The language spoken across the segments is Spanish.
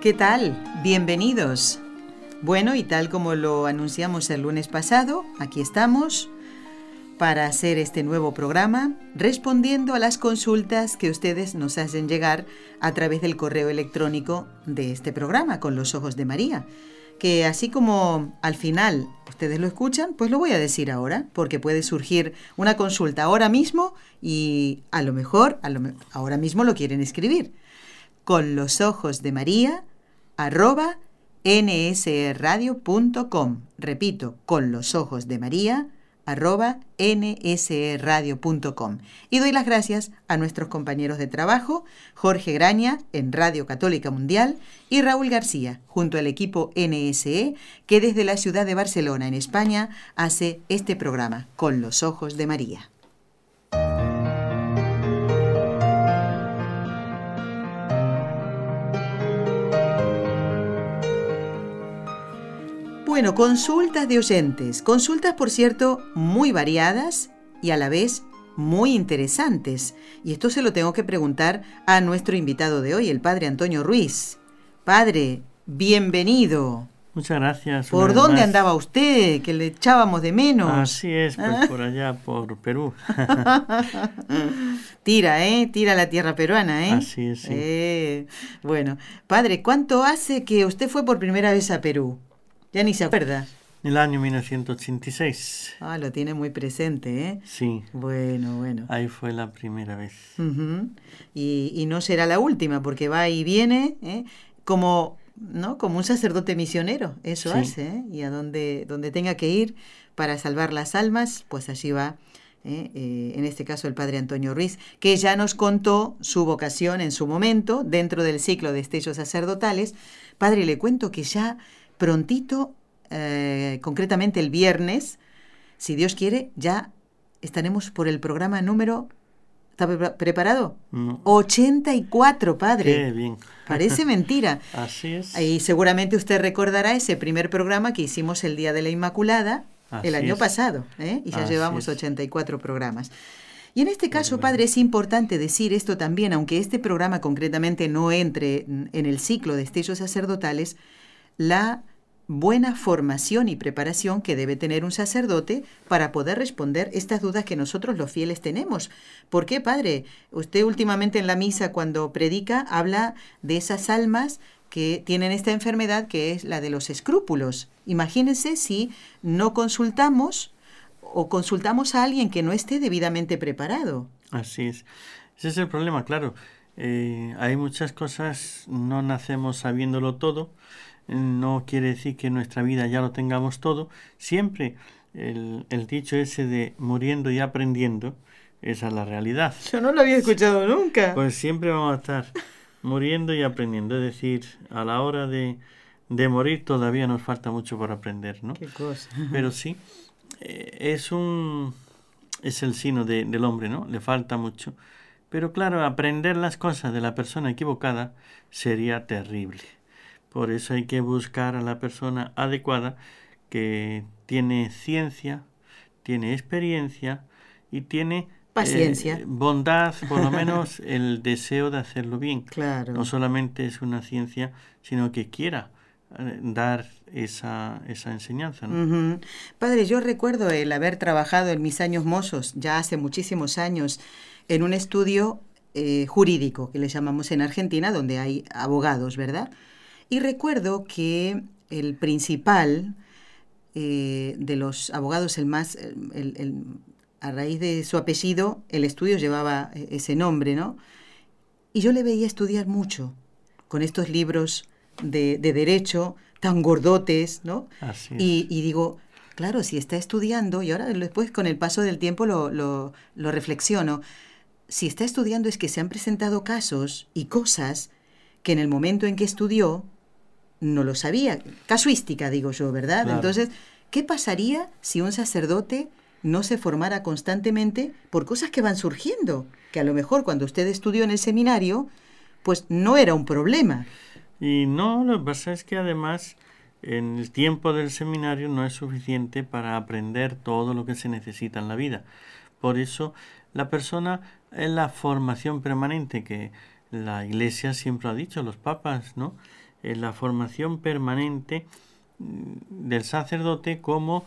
¿Qué tal? Bienvenidos. Bueno, y tal como lo anunciamos el lunes pasado, aquí estamos para hacer este nuevo programa, respondiendo a las consultas que ustedes nos hacen llegar a través del correo electrónico de este programa, con los ojos de María. Que así como al final ustedes lo escuchan, pues lo voy a decir ahora, porque puede surgir una consulta ahora mismo y a lo mejor ahora mismo lo quieren escribir. Con los ojos de María, arroba nsradio.com. Repito, con los ojos de María, arroba nsradio.com. Y doy las gracias a nuestros compañeros de trabajo, Jorge Graña en Radio Católica Mundial y Raúl García, junto al equipo NSE, que desde la ciudad de Barcelona, en España, hace este programa, Con los Ojos de María. Bueno, consultas de oyentes. Consultas, por cierto, muy variadas y a la vez muy interesantes. Y esto se lo tengo que preguntar a nuestro invitado de hoy, el padre Antonio Ruiz. Padre, bienvenido. Muchas gracias. ¿Por dónde andaba usted? Que le echábamos de menos. Así es, pues ¿Ah? por allá, por Perú. Tira, ¿eh? Tira la tierra peruana, ¿eh? Así es, sí. Eh, bueno, padre, ¿cuánto hace que usted fue por primera vez a Perú? Ya ni se acuerda. El año 1986. Ah, lo tiene muy presente, ¿eh? Sí. Bueno, bueno. Ahí fue la primera vez. y, y, no será la última, porque va y viene, ¿eh? Como, ¿no? Como un sacerdote misionero, eso hace, ¿eh? Y a donde, donde tenga que ir para salvar las almas, pues allí va. ¿eh? Eh, en este caso el padre Antonio Ruiz, que ya nos contó su vocación en su momento dentro del ciclo de estellos sacerdotales. Padre, le cuento que ya prontito, eh, concretamente el viernes, si Dios quiere, ya estaremos por el programa número... ¿Está preparado? 84, padre. Qué bien. Parece mentira. Así es. Y seguramente usted recordará ese primer programa que hicimos el Día de la Inmaculada el año pasado, ¿eh? y ya llevamos 84 programas. Y en este caso, padre, es importante decir esto también, aunque este programa concretamente no entre en el ciclo de estellos sacerdotales, la buena formación y preparación que debe tener un sacerdote para poder responder estas dudas que nosotros los fieles tenemos. ¿Por qué, padre? Usted últimamente en la misa cuando predica habla de esas almas que tienen esta enfermedad que es la de los escrúpulos. Imagínense si no consultamos o consultamos a alguien que no esté debidamente preparado. Así es. Ese es el problema, claro. Eh, hay muchas cosas, no nacemos sabiéndolo todo no quiere decir que en nuestra vida ya lo tengamos todo. Siempre el, dicho ese de muriendo y aprendiendo, esa es la realidad. Yo no lo había escuchado nunca. Pues siempre vamos a estar muriendo y aprendiendo. Es decir, a la hora de, de morir todavía nos falta mucho por aprender, ¿no? Qué cosa. Pero sí, eh, es un es el sino de, del hombre, ¿no? Le falta mucho. Pero claro, aprender las cosas de la persona equivocada sería terrible. Por eso hay que buscar a la persona adecuada que tiene ciencia, tiene experiencia y tiene paciencia, eh, bondad, por lo menos el deseo de hacerlo bien. Claro. No solamente es una ciencia, sino que quiera eh, dar esa, esa enseñanza. Padre, yo recuerdo el haber trabajado en mis años mozos, ya hace muchísimos años, en un estudio eh, jurídico que le llamamos en Argentina, donde hay abogados, ¿verdad? Y recuerdo que el principal eh, de los abogados, el más, el, a raíz de su apellido, el estudio llevaba eh, ese nombre, ¿no? Y yo le veía estudiar mucho con estos libros de, derecho tan gordotes, ¿no? y, y, digo, claro, si está estudiando, y ahora después con el paso del tiempo lo, lo, lo reflexiono, si está estudiando es que se han presentado casos y cosas que en el momento en que estudió no lo sabía. Casuística, digo yo, ¿verdad? Entonces, ¿qué pasaría si un sacerdote no se formara constantemente por cosas que van surgiendo? Que a lo mejor cuando usted estudió en el seminario, pues no era un problema. Y no, lo que pasa es que además en el tiempo del seminario no es suficiente para aprender todo lo que se necesita en la vida. Por eso la persona es la formación permanente que la Iglesia siempre ha dicho, los papas, ¿no? Es la formación permanente mm, del sacerdote como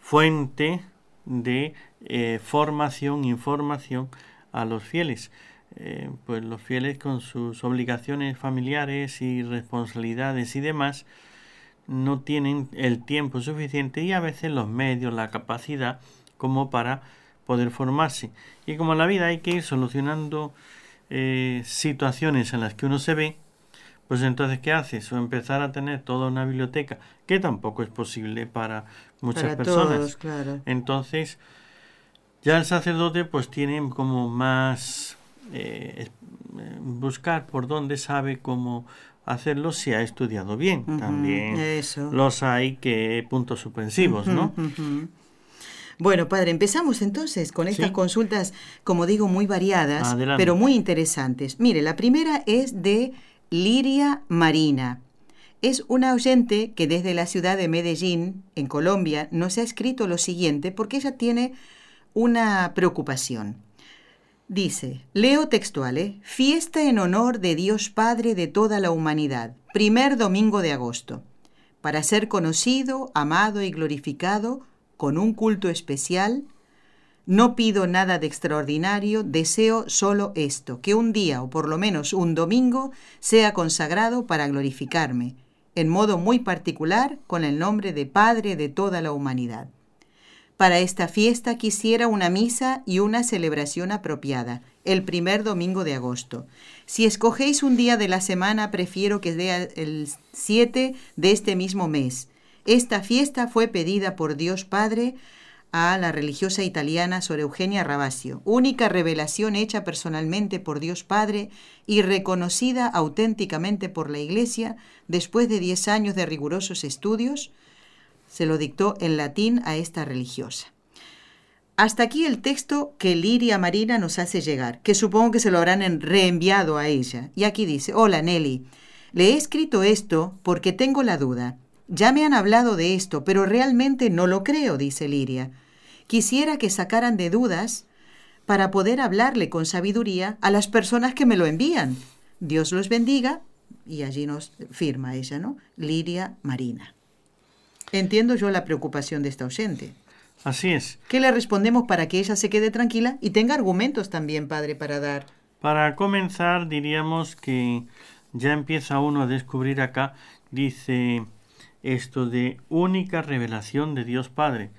fuente de eh, formación, información a los fieles. Eh, pues los fieles con sus obligaciones familiares y responsabilidades y demás no tienen el tiempo suficiente y a veces los medios, la capacidad como para poder formarse. Y como en la vida hay que ir solucionando eh, situaciones en las que uno se ve, pues entonces ¿qué haces? O empezar a tener toda una biblioteca, que tampoco es posible para muchas personas. Entonces, ya el sacerdote pues tiene como más eh, buscar por dónde sabe cómo hacerlo si ha estudiado bien. También los hay que puntos suspensivos, ¿no? Bueno, padre, empezamos entonces con estas consultas, como digo, muy variadas, pero muy interesantes. Mire, la primera es de Liria Marina. Es una oyente que desde la ciudad de Medellín, en Colombia, nos ha escrito lo siguiente porque ella tiene una preocupación. Dice, leo textual, ¿eh? fiesta en honor de Dios Padre de toda la humanidad, primer domingo de agosto, para ser conocido, amado y glorificado con un culto especial. No pido nada de extraordinario, deseo solo esto, que un día o por lo menos un domingo sea consagrado para glorificarme, en modo muy particular con el nombre de Padre de toda la humanidad. Para esta fiesta quisiera una misa y una celebración apropiada, el primer domingo de agosto. Si escogéis un día de la semana, prefiero que sea el 7 de este mismo mes. Esta fiesta fue pedida por Dios Padre a la religiosa italiana Sor Eugenia Ravasio, única revelación hecha personalmente por Dios Padre y reconocida auténticamente por la Iglesia después de diez años de rigurosos estudios, se lo dictó en latín a esta religiosa. Hasta aquí el texto que Liria Marina nos hace llegar, que supongo que se lo habrán reenviado a ella. Y aquí dice, hola Nelly, le he escrito esto porque tengo la duda. Ya me han hablado de esto, pero realmente no lo creo, dice Liria. Quisiera que sacaran de dudas para poder hablarle con sabiduría a las personas que me lo envían. Dios los bendiga. Y allí nos firma ella, ¿no? Liria Marina. Entiendo yo la preocupación de esta oyente. Así es. ¿Qué le respondemos para que ella se quede tranquila y tenga argumentos también, padre, para dar? Para comenzar, diríamos que ya empieza uno a descubrir acá, dice esto de única revelación de Dios Padre.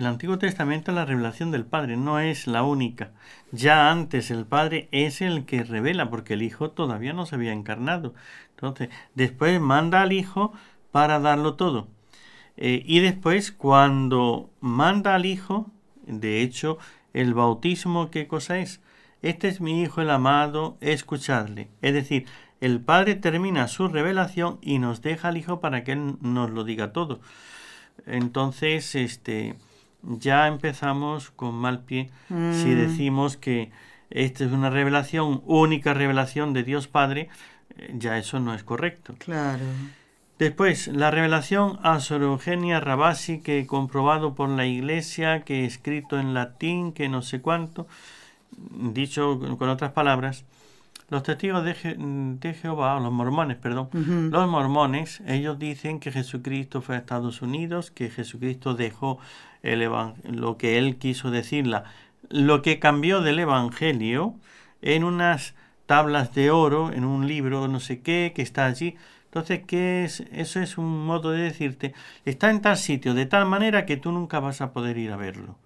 El Antiguo Testamento es la revelación del Padre, no es la única. Ya antes el Padre es el que revela, porque el Hijo todavía no se había encarnado. Entonces, después manda al Hijo para darlo todo. Eh, y después, cuando manda al Hijo, de hecho, el bautismo, ¿qué cosa es? Este es mi Hijo el amado, escuchadle. Es decir, el Padre termina su revelación y nos deja al Hijo para que Él nos lo diga todo. Entonces, este, ya empezamos con mal pie si mm. decimos que esta es una revelación, única revelación de Dios Padre, eh, ya eso no es correcto. Claro. Después, la revelación a Sor Eugenia Rabasi, que he comprobado por la Iglesia, que he escrito en latín, que no sé cuánto, dicho con otras palabras, los testigos de, Jehová, los mormones, perdón, los mormones, ellos dicen que Jesucristo fue a Estados Unidos, que Jesucristo dejó el lo que él quiso decirla, lo que cambió del Evangelio en unas tablas de oro, en un libro, no sé qué, que está allí, entonces, ¿qué es? Eso es un modo de decirte, está en tal sitio, de tal manera que tú nunca vas a poder ir a verlo.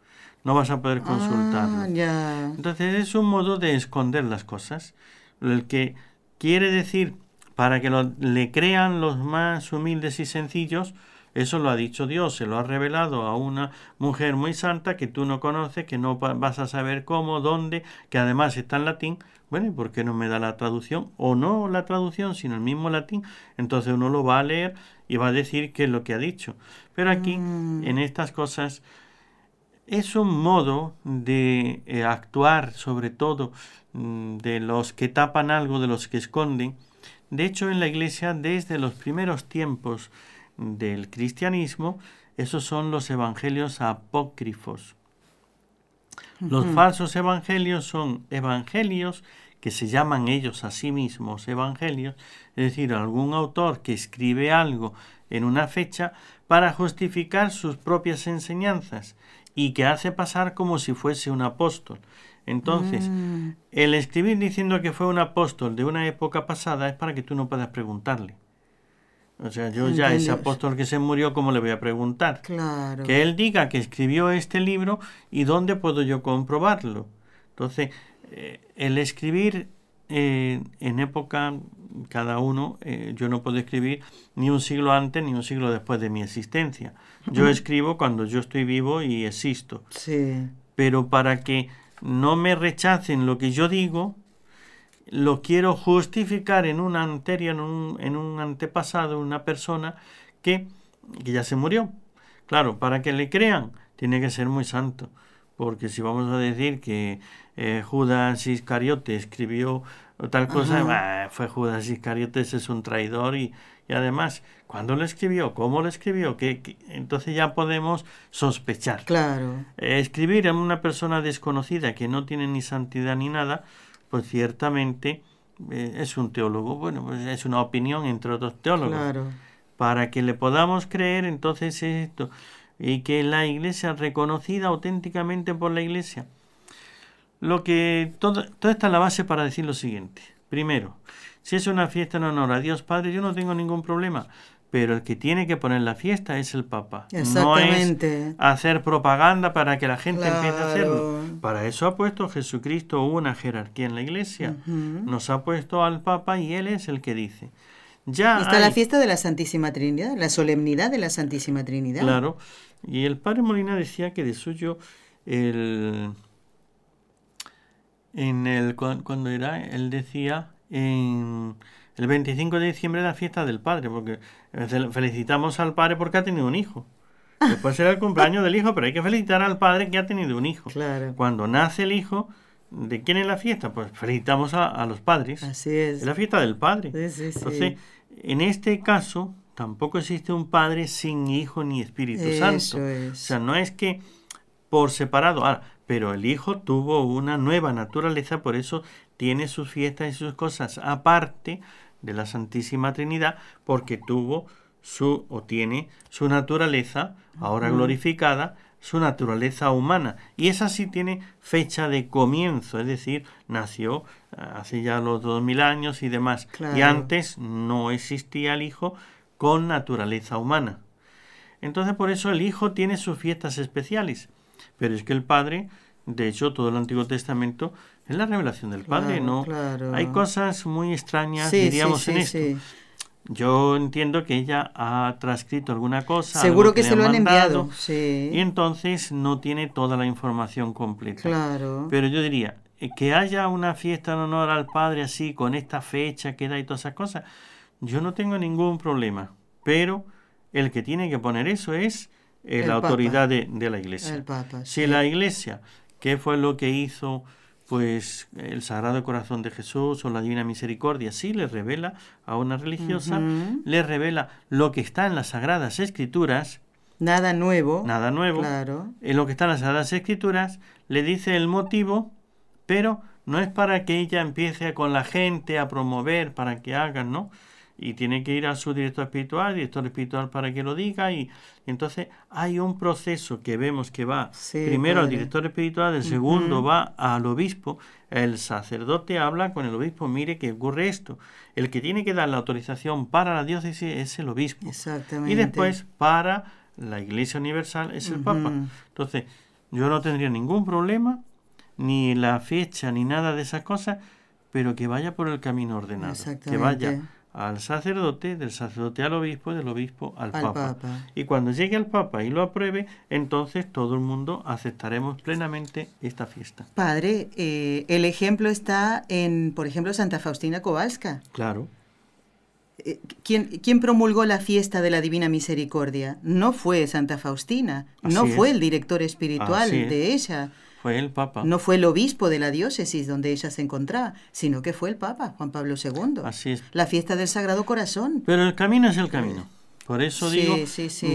No vas a poder ah, consultarlo. Entonces, es un modo de esconder las cosas. El que quiere decir, para que le crean los más humildes y sencillos, eso lo ha dicho Dios, se lo ha revelado a una mujer muy santa que tú no conoces, que no vas a saber cómo, dónde, que además está en latín. Bueno, ¿y por qué no me da la traducción? O no la traducción, sino el mismo latín. Entonces uno lo va a leer y va a decir qué es lo que ha dicho. Pero aquí, mm. en estas cosas, es un modo de eh, actuar, sobre todo de los que tapan algo, de los que esconden. De hecho, en la Iglesia, desde los primeros tiempos del cristianismo, esos son los evangelios apócrifos. Los falsos evangelios son evangelios que se llaman ellos a sí mismos evangelios, es decir, algún autor que escribe algo en una fecha para justificar sus propias enseñanzas y que hace pasar como si fuese un apóstol. Entonces, mm. el escribir diciendo que fue un apóstol de una época pasada es para que tú no puedas preguntarle. O sea, yo ya ese apóstol que se murió, ¿cómo le voy a preguntar? Claro. Que él diga que escribió este libro y dónde puedo yo comprobarlo. Entonces, eh, el escribir eh, en época, cada uno, eh, yo no puedo escribir ni un siglo antes ni un siglo después de mi existencia. Yo escribo cuando yo estoy vivo y existo. Sí. Pero para que no me rechacen lo que yo digo, lo quiero justificar en un anterior, en un, en un antepasado, una persona que, que ya se murió. Claro, para que le crean, tiene que ser muy santo. Porque si vamos a decir que eh, Judas Iscariote escribió tal cosa, fue Judas Iscariote, es un traidor y, y además, ¿cuándo lo escribió? ¿Cómo lo escribió? que Entonces ya podemos sospechar. Claro. Eh, escribir a una persona desconocida que no tiene ni santidad ni nada, pues ciertamente eh, es un teólogo, bueno, pues es una opinión entre otros teólogos. Claro. Para que le podamos creer, entonces esto, y que la iglesia reconocida auténticamente por la iglesia. Lo que todo, toda esta es la base para decir lo siguiente. Primero, si es una fiesta en honor a Dios Padre, yo no tengo ningún problema pero el que tiene que poner la fiesta es el Papa. No es hacer propaganda para que la gente empiece a hacerlo. Para eso ha puesto Jesucristo una jerarquía en la iglesia. Nos ha puesto al Papa y él es el que dice. Ya Está la fiesta de la Santísima Trinidad, la solemnidad de la Santísima Trinidad. Claro. Y el padre Molina decía que de suyo el en el cuando era él decía en el 25 de diciembre es la fiesta del padre, porque felicitamos al padre porque ha tenido un hijo. Después será el cumpleaños del hijo, pero hay que felicitar al padre que ha tenido un hijo. Claro. Cuando nace el hijo, ¿de quién es la fiesta? Pues felicitamos a, los padres. Así es. Es la fiesta del padre. Sí, sí, Entonces, en este caso, tampoco existe un padre sin hijo ni Espíritu Santo. O sea, no es que por separado. Ahora, pero el hijo tuvo una nueva naturaleza, por eso tiene sus fiestas y sus cosas aparte de la Santísima Trinidad porque tuvo su o tiene su naturaleza, ahora glorificada, su naturaleza humana. Y esa sí tiene fecha de comienzo, es decir, nació eh, hace ya los dos mil años y demás. Y antes no existía el Hijo con naturaleza humana. Entonces por eso el Hijo tiene sus fiestas especiales. Pero es que el Padre, de hecho todo el Antiguo Testamento es la revelación del Padre, ¿no? Hay cosas muy extrañas, diríamos, en esto. Yo entiendo que ella ha transcrito alguna cosa. Seguro que, se lo han enviado. Y entonces no tiene toda la información completa. Claro. Pero yo diría, eh, que haya una fiesta en honor al Padre así, con esta fecha que da y todas esas cosas, yo no tengo ningún problema. Pero el que tiene que poner eso es eh, la autoridad de, la Iglesia. El Papa, si la Iglesia, ¿qué fue lo que hizo? pues el Sagrado Corazón de Jesús o la Divina Misericordia sí le revela a una religiosa, le revela lo que está en las Sagradas Escrituras. Nada nuevo. Nada nuevo. Claro. En lo que está en las Sagradas Escrituras le dice el motivo, pero no es para que ella empiece con la gente a promover, para que hagan, ¿no? Y tiene que ir a su director espiritual, director espiritual para que lo diga y, entonces hay un proceso que vemos que va primero al director espiritual, el segundo va al obispo, el sacerdote habla con el obispo, mire que ocurre esto. El que tiene que dar la autorización para la diócesis es el obispo. Exactamente. Y después para la Iglesia Universal es el Papa. Entonces, yo no tendría ningún problema, ni la fecha, ni nada de esas cosas, pero que vaya por el camino ordenado. Que vaya al sacerdote, del sacerdote al obispo, del obispo al, papa. Y cuando llegue al papa y lo apruebe, entonces todo el mundo aceptaremos plenamente esta fiesta. Padre, eh, el ejemplo está en, por ejemplo, Santa Faustina Kowalska. Claro. Eh, ¿Quién, ¿Quién, promulgó la fiesta de la Divina Misericordia? No fue Santa Faustina, no fue el director espiritual de ella. Fue el Papa. No fue el obispo de la diócesis donde ella se encontraba, sino que fue el Papa, Juan Pablo II. Así es. La fiesta del Sagrado Corazón. Pero el camino es el camino. Por eso digo,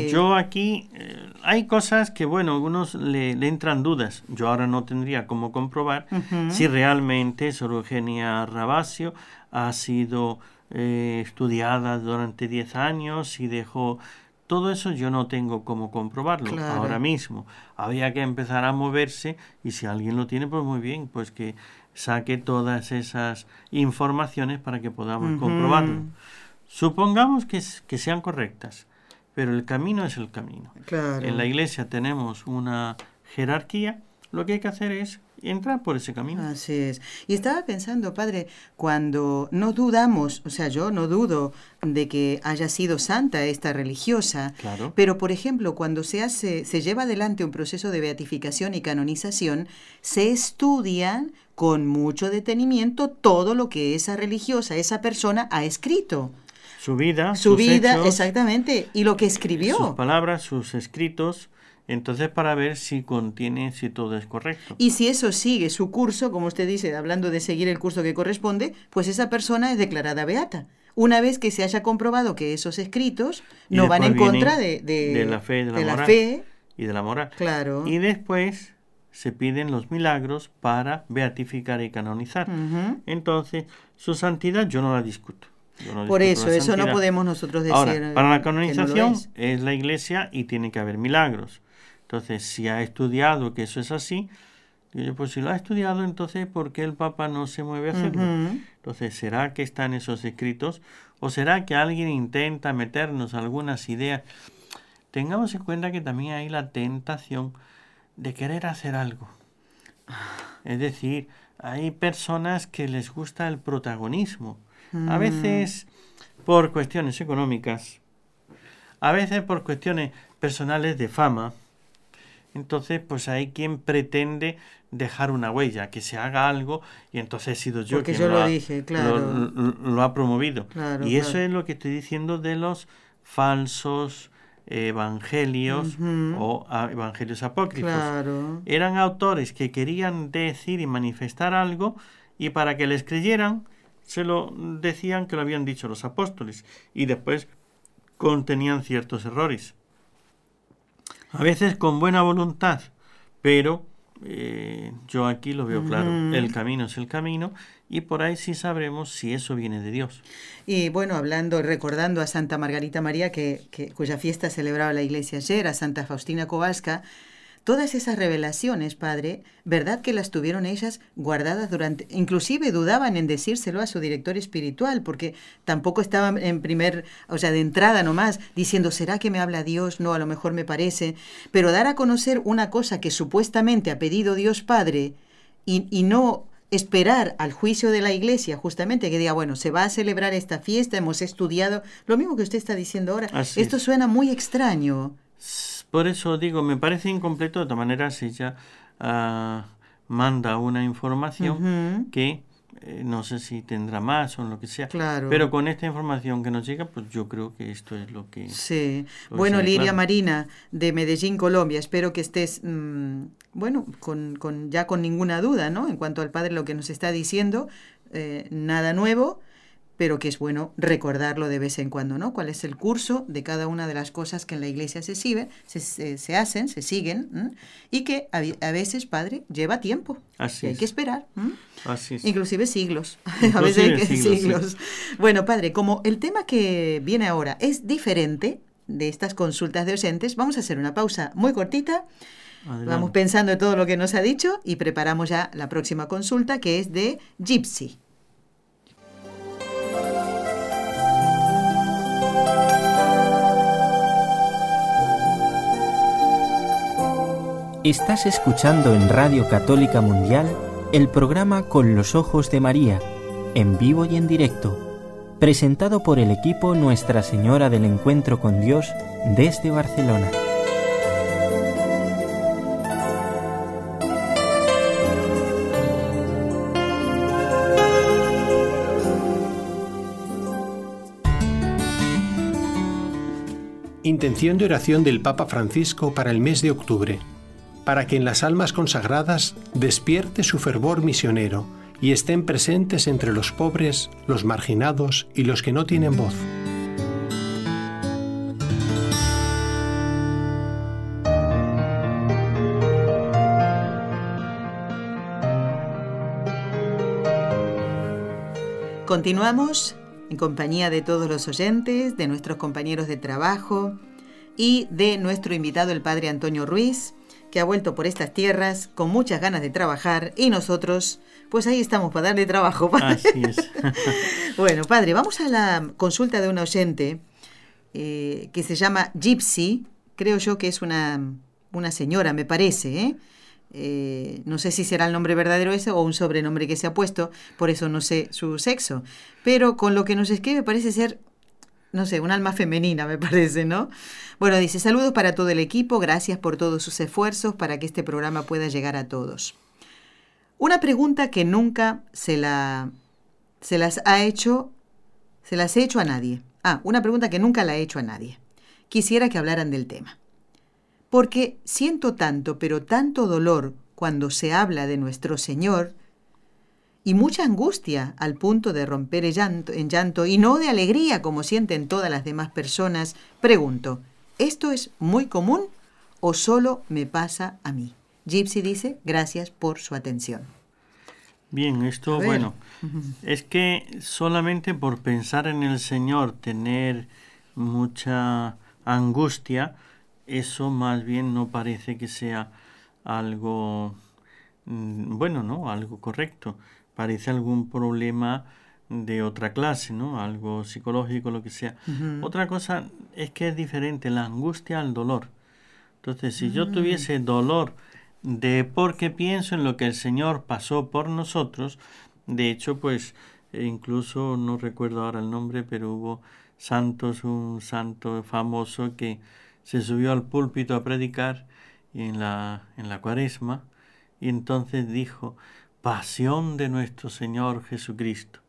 yo aquí eh, hay cosas que, bueno, algunos le, entran dudas. Yo ahora no tendría cómo comprobar si realmente Sor Eugenia Rabasio ha sido eh, estudiada durante 10 años, si dejó todo eso yo no tengo cómo comprobarlo ahora mismo. Había que empezar a moverse y si alguien lo tiene, pues muy bien, pues que saque todas esas informaciones para que podamos comprobarlo. Supongamos que, que, sean correctas, pero el camino es el camino. En la iglesia tenemos una jerarquía, lo que hay que hacer es entrar por ese camino. Así es. Y estaba pensando, padre, cuando no dudamos, o sea, yo no dudo de que haya sido santa esta religiosa, claro. pero por ejemplo, cuando se hace, se lleva adelante un proceso de beatificación y canonización, se estudia con mucho detenimiento todo lo que esa religiosa, esa persona ha escrito. Su vida, su vida, exactamente, y lo que escribió. Sus palabras, sus escritos, entonces, para ver si contiene, si todo es correcto. Y si eso sigue su curso, como usted dice, hablando de seguir el curso que corresponde, pues esa persona es declarada beata. Una vez que se haya comprobado que esos escritos no van en contra de, de, la fe, de la, fe y de la moral. Claro. Y después se piden los milagros para beatificar y canonizar. Entonces, su santidad yo no la discuto. Por eso, eso no podemos nosotros decir. Ahora, para la canonización es la iglesia y tiene que haber milagros. Entonces, si ha estudiado que eso es así, yo, pues si lo ha estudiado, entonces, ¿por qué el Papa no se mueve a hacerlo? Entonces, ¿será que están esos escritos? ¿O será que alguien intenta meternos algunas ideas? Tengamos en cuenta que también hay la tentación de querer hacer algo. Es decir, hay personas que les gusta el protagonismo. A mm. veces por cuestiones económicas, a veces por cuestiones personales de fama, entonces pues hay quien pretende dejar una huella, que se haga algo y entonces he sido yo quien yo lo, ha, dije, claro. lo, ha promovido. y eso es lo que estoy diciendo de los falsos evangelios o evangelios apócrifos. Eran autores que querían decir y manifestar algo y para que les creyeran se lo decían que lo habían dicho los apóstoles y después contenían ciertos errores a veces con buena voluntad, pero eh, yo aquí lo veo claro, el camino es el camino y por ahí sí sabremos si eso viene de Dios. Y bueno, hablando, recordando a Santa Margarita María, que, que cuya fiesta celebraba la iglesia ayer, a Santa Faustina Kowalska, Todas esas revelaciones, Padre, ¿verdad que las tuvieron ellas guardadas durante... Inclusive dudaban en decírselo a su director espiritual, porque tampoco estaban en primer, o sea, de entrada nomás, diciendo, ¿será que me habla Dios? No, a lo mejor me parece. Pero dar a conocer una cosa que supuestamente ha pedido Dios Padre y, y no esperar al juicio de la iglesia, justamente, que diga, bueno, se va a celebrar esta fiesta, hemos estudiado, lo mismo que usted está diciendo ahora. Esto suena muy extraño. Por eso digo, me parece incompleto, de todas maneras ella uh, manda una información que eh, no sé si tendrá más o lo que sea. Claro. Pero con esta información que nos llega, pues yo creo que esto es lo que... Sí. bueno, Liria Marina, de Medellín, Colombia, espero que estés, mm, bueno, con, con, ya con ninguna duda, ¿no? En cuanto al padre lo que nos está diciendo, eh, nada nuevo pero que es bueno recordarlo de vez en cuando, ¿no? Cuál es el curso de cada una de las cosas que en la iglesia se, sigue, se, se, hacen, se siguen, y que a, veces, padre, lleva tiempo. Así hay que esperar. Así es. Inclusive siglos. a veces hay que siglos. Bueno, padre, como el tema que viene ahora es diferente de estas consultas de oyentes, vamos a hacer una pausa muy cortita. Vamos pensando en todo lo que nos ha dicho y preparamos ya la próxima consulta que es de Gypsy. Estás escuchando en Radio Católica Mundial el programa Con los Ojos de María, en vivo y en directo, presentado por el equipo Nuestra Señora del Encuentro con Dios desde Barcelona. Intención de oración del Papa Francisco para el mes de octubre, para que en las almas consagradas despierte su fervor misionero y estén presentes entre los pobres, los marginados y los que no tienen voz. Continuamos en compañía de todos los oyentes, de nuestros compañeros de trabajo y de nuestro invitado el Padre Antonio Ruiz, que ha vuelto por estas tierras con muchas ganas de trabajar y nosotros, pues ahí estamos para darle trabajo. Así es. bueno, Padre, vamos a la consulta de un oyente eh, que se llama Gypsy, creo yo que es una, una señora, me parece, ¿eh? Eh, no sé si será el nombre verdadero ese o un sobrenombre que se ha puesto, por eso no sé su sexo, pero con lo que nos escribe parece ser, no sé, un alma femenina, me parece, ¿no? Bueno, dice, saludos para todo el equipo, gracias por todos sus esfuerzos para que este programa pueda llegar a todos. Una pregunta que nunca se, la, se las ha hecho, se las he hecho a nadie. Ah, una pregunta que nunca la he hecho a nadie. Quisiera que hablaran del tema porque siento tanto, pero tanto dolor cuando se habla de nuestro Señor, y mucha angustia al punto de romper en llanto, en llanto, y no de alegría como sienten todas las demás personas, pregunto, ¿esto es muy común o solo me pasa a mí? Gypsy dice, gracias por su atención. Bien, esto, bueno, es que solamente por pensar en el Señor, tener mucha angustia, eso más bien no parece que sea algo mm, bueno, ¿no? Algo correcto. Parece algún problema de otra clase, ¿no? Algo psicológico, lo que sea. Otra cosa es que es diferente la angustia al dolor. Entonces, si yo mm. tuviese dolor de porque pienso en lo que el Señor pasó por nosotros, de hecho, pues e incluso no recuerdo ahora el nombre, pero hubo santos, un santo famoso que se subió al púlpito a predicar en la, en la cuaresma y entonces dijo, pasión de nuestro Señor Jesucristo.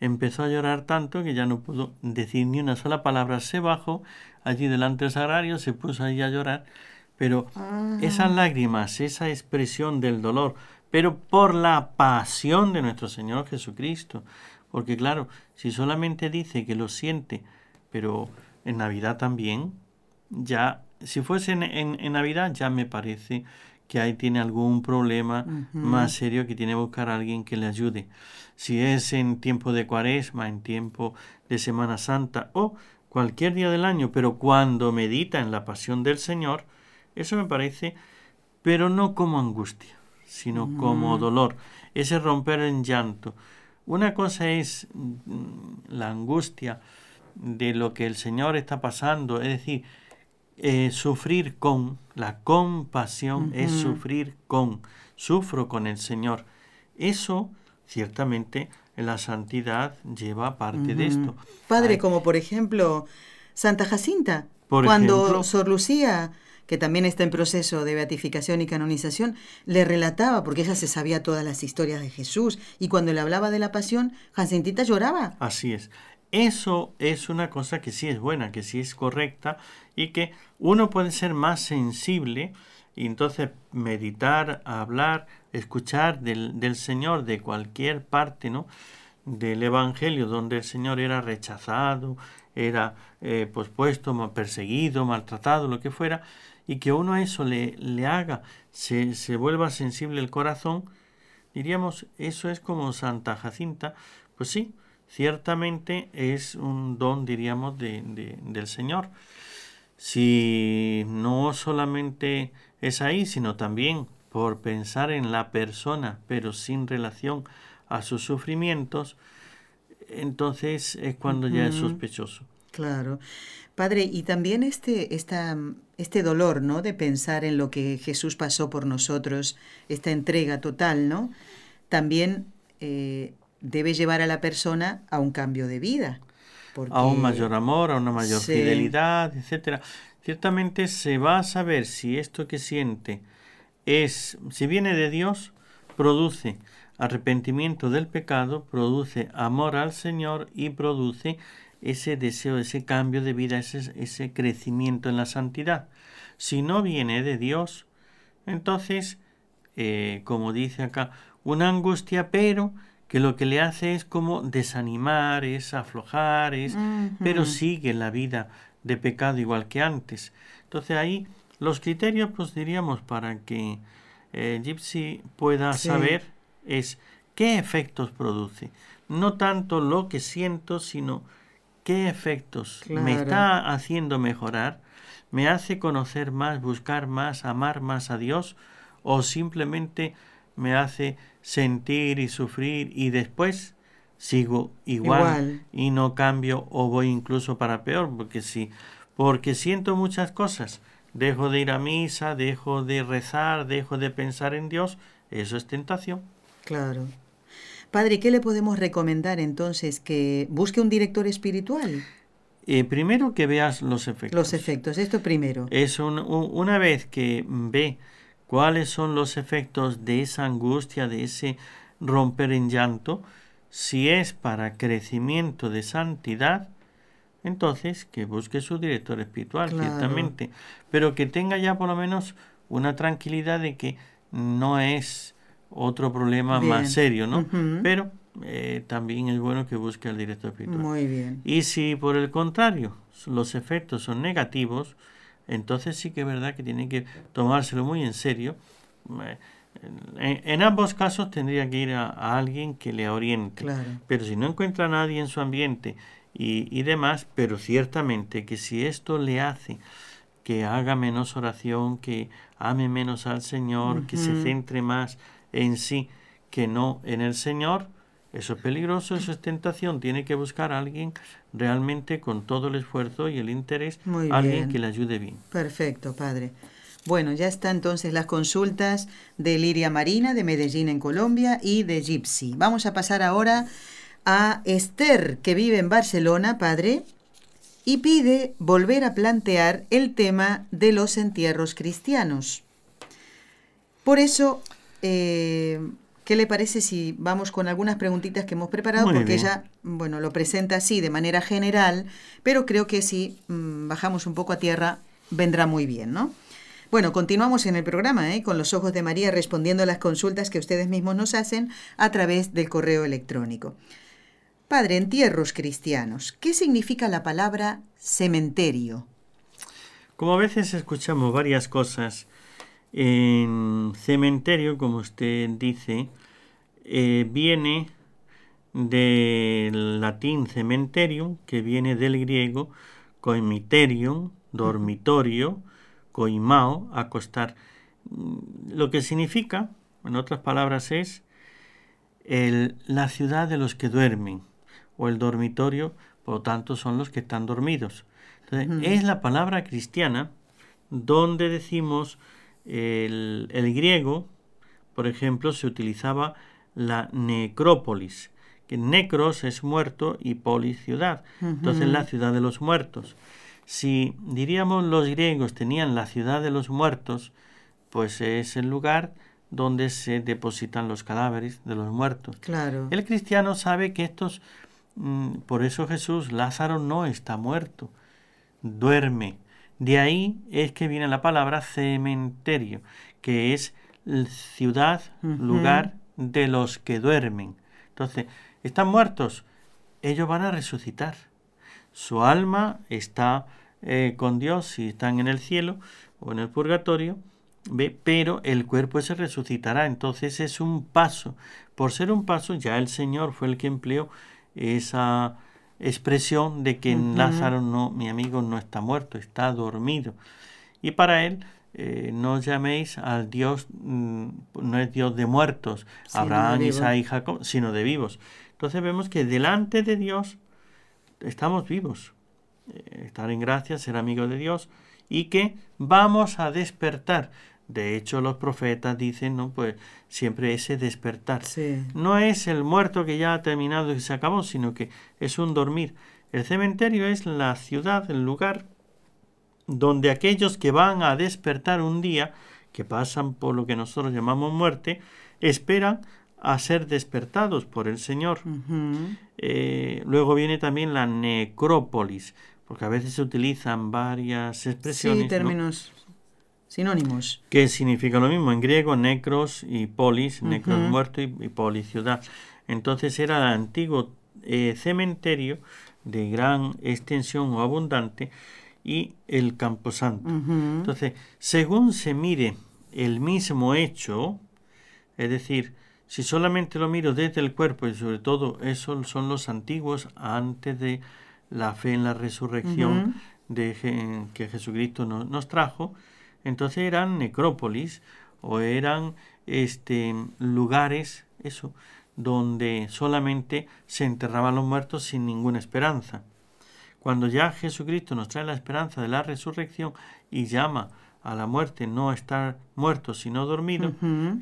Empezó a llorar tanto que ya no pudo decir ni una sola palabra. Se bajó allí delante del sagrario, se puso ahí a llorar, pero esas lágrimas, esa expresión del dolor, pero por la pasión de nuestro Señor Jesucristo. Porque claro, si solamente dice que lo siente, pero en Navidad también, ya, si fuese en, Navidad, ya me parece que ahí tiene algún problema más serio que tiene que buscar a alguien que le ayude. Si es en tiempo de cuaresma, en tiempo de Semana Santa o cualquier día del año, pero cuando medita en la pasión del Señor, eso me parece, pero no como angustia, sino como dolor, ese romper en llanto. Una cosa es mm, la angustia de lo que el Señor está pasando, es decir, eh, sufrir con, la compasión es sufrir con, sufro con el Señor. Eso ciertamente en la santidad lleva parte de esto. Padre, como por ejemplo Santa Jacinta, cuando Sor Lucía que también está en proceso de beatificación y canonización, le relataba, porque ella se sabía todas las historias de Jesús, y cuando le hablaba de la pasión, Jacintita lloraba. Así es. Eso es una cosa que sí es buena, que sí es correcta, y que uno puede ser más sensible y entonces meditar, hablar, escuchar del, del Señor de cualquier parte, ¿no? del Evangelio donde el Señor era rechazado, era eh, pospuesto, perseguido, maltratado, lo que fuera, y que uno a eso le, le haga, se, se, vuelva sensible el corazón, diríamos, eso es como Santa Jacinta, pues sí, ciertamente es un don, diríamos, de, de, del Señor si no solamente es ahí, sino también por pensar en la persona, pero sin relación a sus sufrimientos, entonces es cuando ya es sospechoso. Claro. Padre, y también este, esta, este dolor, ¿no? De pensar en lo que Jesús pasó por nosotros, esta entrega total, ¿no? También eh, debe llevar a la persona a un cambio de vida. A un mayor amor, a una mayor fidelidad, etcétera. Ciertamente se va a saber si esto que siente es, si viene de Dios, produce arrepentimiento del pecado, produce amor al Señor y produce ese deseo, ese cambio de vida, ese, ese crecimiento en la santidad. Si no viene de Dios, entonces, eh, como dice acá, una angustia, pero que lo que le hace es como desanimar, es aflojar, es, pero sigue la vida de pecado igual que antes. Entonces ahí los criterios, pues diríamos, para que eh, Gypsy pueda saber es qué efectos produce. No tanto lo que siento, sino qué efectos me está haciendo mejorar, me hace conocer más, buscar más, amar más a Dios, o simplemente me hace sentir y sufrir y después sigo igual, y no cambio o voy incluso para peor, porque si porque siento muchas cosas, dejo de ir a misa, dejo de rezar, dejo de pensar en Dios, eso es tentación. Claro. Padre, ¿qué le podemos recomendar entonces? ¿Que busque un director espiritual? Eh, primero que veas los efectos. Los efectos, esto primero. Es una vez que ve cuáles son los efectos de esa angustia, de ese romper en llanto, si es para crecimiento de santidad, entonces que busque su director espiritual, ciertamente, pero que tenga ya por lo menos una tranquilidad de que no es otro problema más serio, ¿no? Pero eh, también es bueno que busque al director espiritual. Muy bien. Y si por el contrario los efectos son negativos, entonces sí que es verdad que tiene que tomárselo muy en serio. Eh, en, ambos casos tendría que ir a, alguien que le oriente. Pero si no encuentra a nadie en su ambiente y, y demás, pero ciertamente que si esto le hace que haga menos oración, que ame menos al Señor, que se centre más en sí que no en el Señor, eso es peligroso, eso es tentación. Tiene que buscar a alguien realmente con todo el esfuerzo y el interés, alguien que le ayude bien. Perfecto, padre. Bueno, ya están entonces las consultas de Liria Marina de Medellín en Colombia y de Gypsy. Vamos a pasar ahora a Esther, que vive en Barcelona, padre, y pide volver a plantear el tema de los entierros cristianos. Por eso, eh, ¿qué le parece si vamos con algunas preguntitas que hemos preparado? Porque ella, bueno, lo presenta así de manera general, pero creo que si mm, bajamos un poco a tierra, vendrá muy bien, ¿no? Bueno, continuamos en el programa, ¿eh? con los ojos de María respondiendo a las consultas que ustedes mismos nos hacen a través del correo electrónico. Padre, entierros cristianos. ¿Qué significa la palabra cementerio? Como a veces escuchamos varias cosas, en cementerio, como usted dice, eh, viene del latín cementerium, que viene del griego coimiterium, dormitorio, coimao, acostar. Lo que significa, en otras palabras, es el, la ciudad de los que duermen o el dormitorio, por lo tanto son los que están dormidos. es la palabra cristiana donde decimos el, griego, por ejemplo, se utilizaba la necrópolis, que necros es muerto y polis ciudad. Entonces la ciudad de los muertos. Si diríamos los griegos tenían la ciudad de los muertos, pues es el lugar donde se depositan los cadáveres de los muertos. Claro. El cristiano sabe que estos Mm, por eso Jesús, Lázaro no está muerto, duerme. De ahí es que viene la palabra cementerio, que es ciudad, lugar de los que duermen. Entonces, están muertos, ellos van a resucitar. Su alma está eh, con Dios si están en el cielo o en el purgatorio, ¿ve? pero el cuerpo se resucitará. Entonces es un paso. Por ser un paso, ya el Señor fue el que empleó esa expresión de que Lázaro no, mi amigo no está muerto, está dormido. Y para él, eh, no llaméis al Dios, mm, no es Dios de muertos, Abraham, Isaac y Jacob, sino de vivos. Entonces vemos que delante de Dios estamos vivos. Eh, estar en gracia, ser amigo de Dios y que vamos a despertar. De hecho, los profetas dicen, ¿no? Pues siempre ese despertar. No es el muerto que ya ha terminado y se acabó, sino que es un dormir. El cementerio es la ciudad, el lugar donde aquellos que van a despertar un día, que pasan por lo que nosotros llamamos muerte, esperan a ser despertados por el Señor. Eh, luego viene también la necrópolis, porque a veces se utilizan varias expresiones. Sí, términos sinónimos. Que significa lo mismo en griego, necros y polis, necros muerto y, polis ciudad. Entonces era el antiguo eh, cementerio de gran extensión o abundante y el camposanto. Entonces, según se mire el mismo hecho, es decir, si solamente lo miro desde el cuerpo y sobre todo esos son los antiguos antes de la fe en la resurrección de que Jesucristo nos trajo, entonces eran necrópolis o eran este, lugares, eso, donde solamente se enterraban los muertos sin ninguna esperanza. Cuando ya Jesucristo nos trae la esperanza de la resurrección y llama a la muerte no estar muerto sino dormido,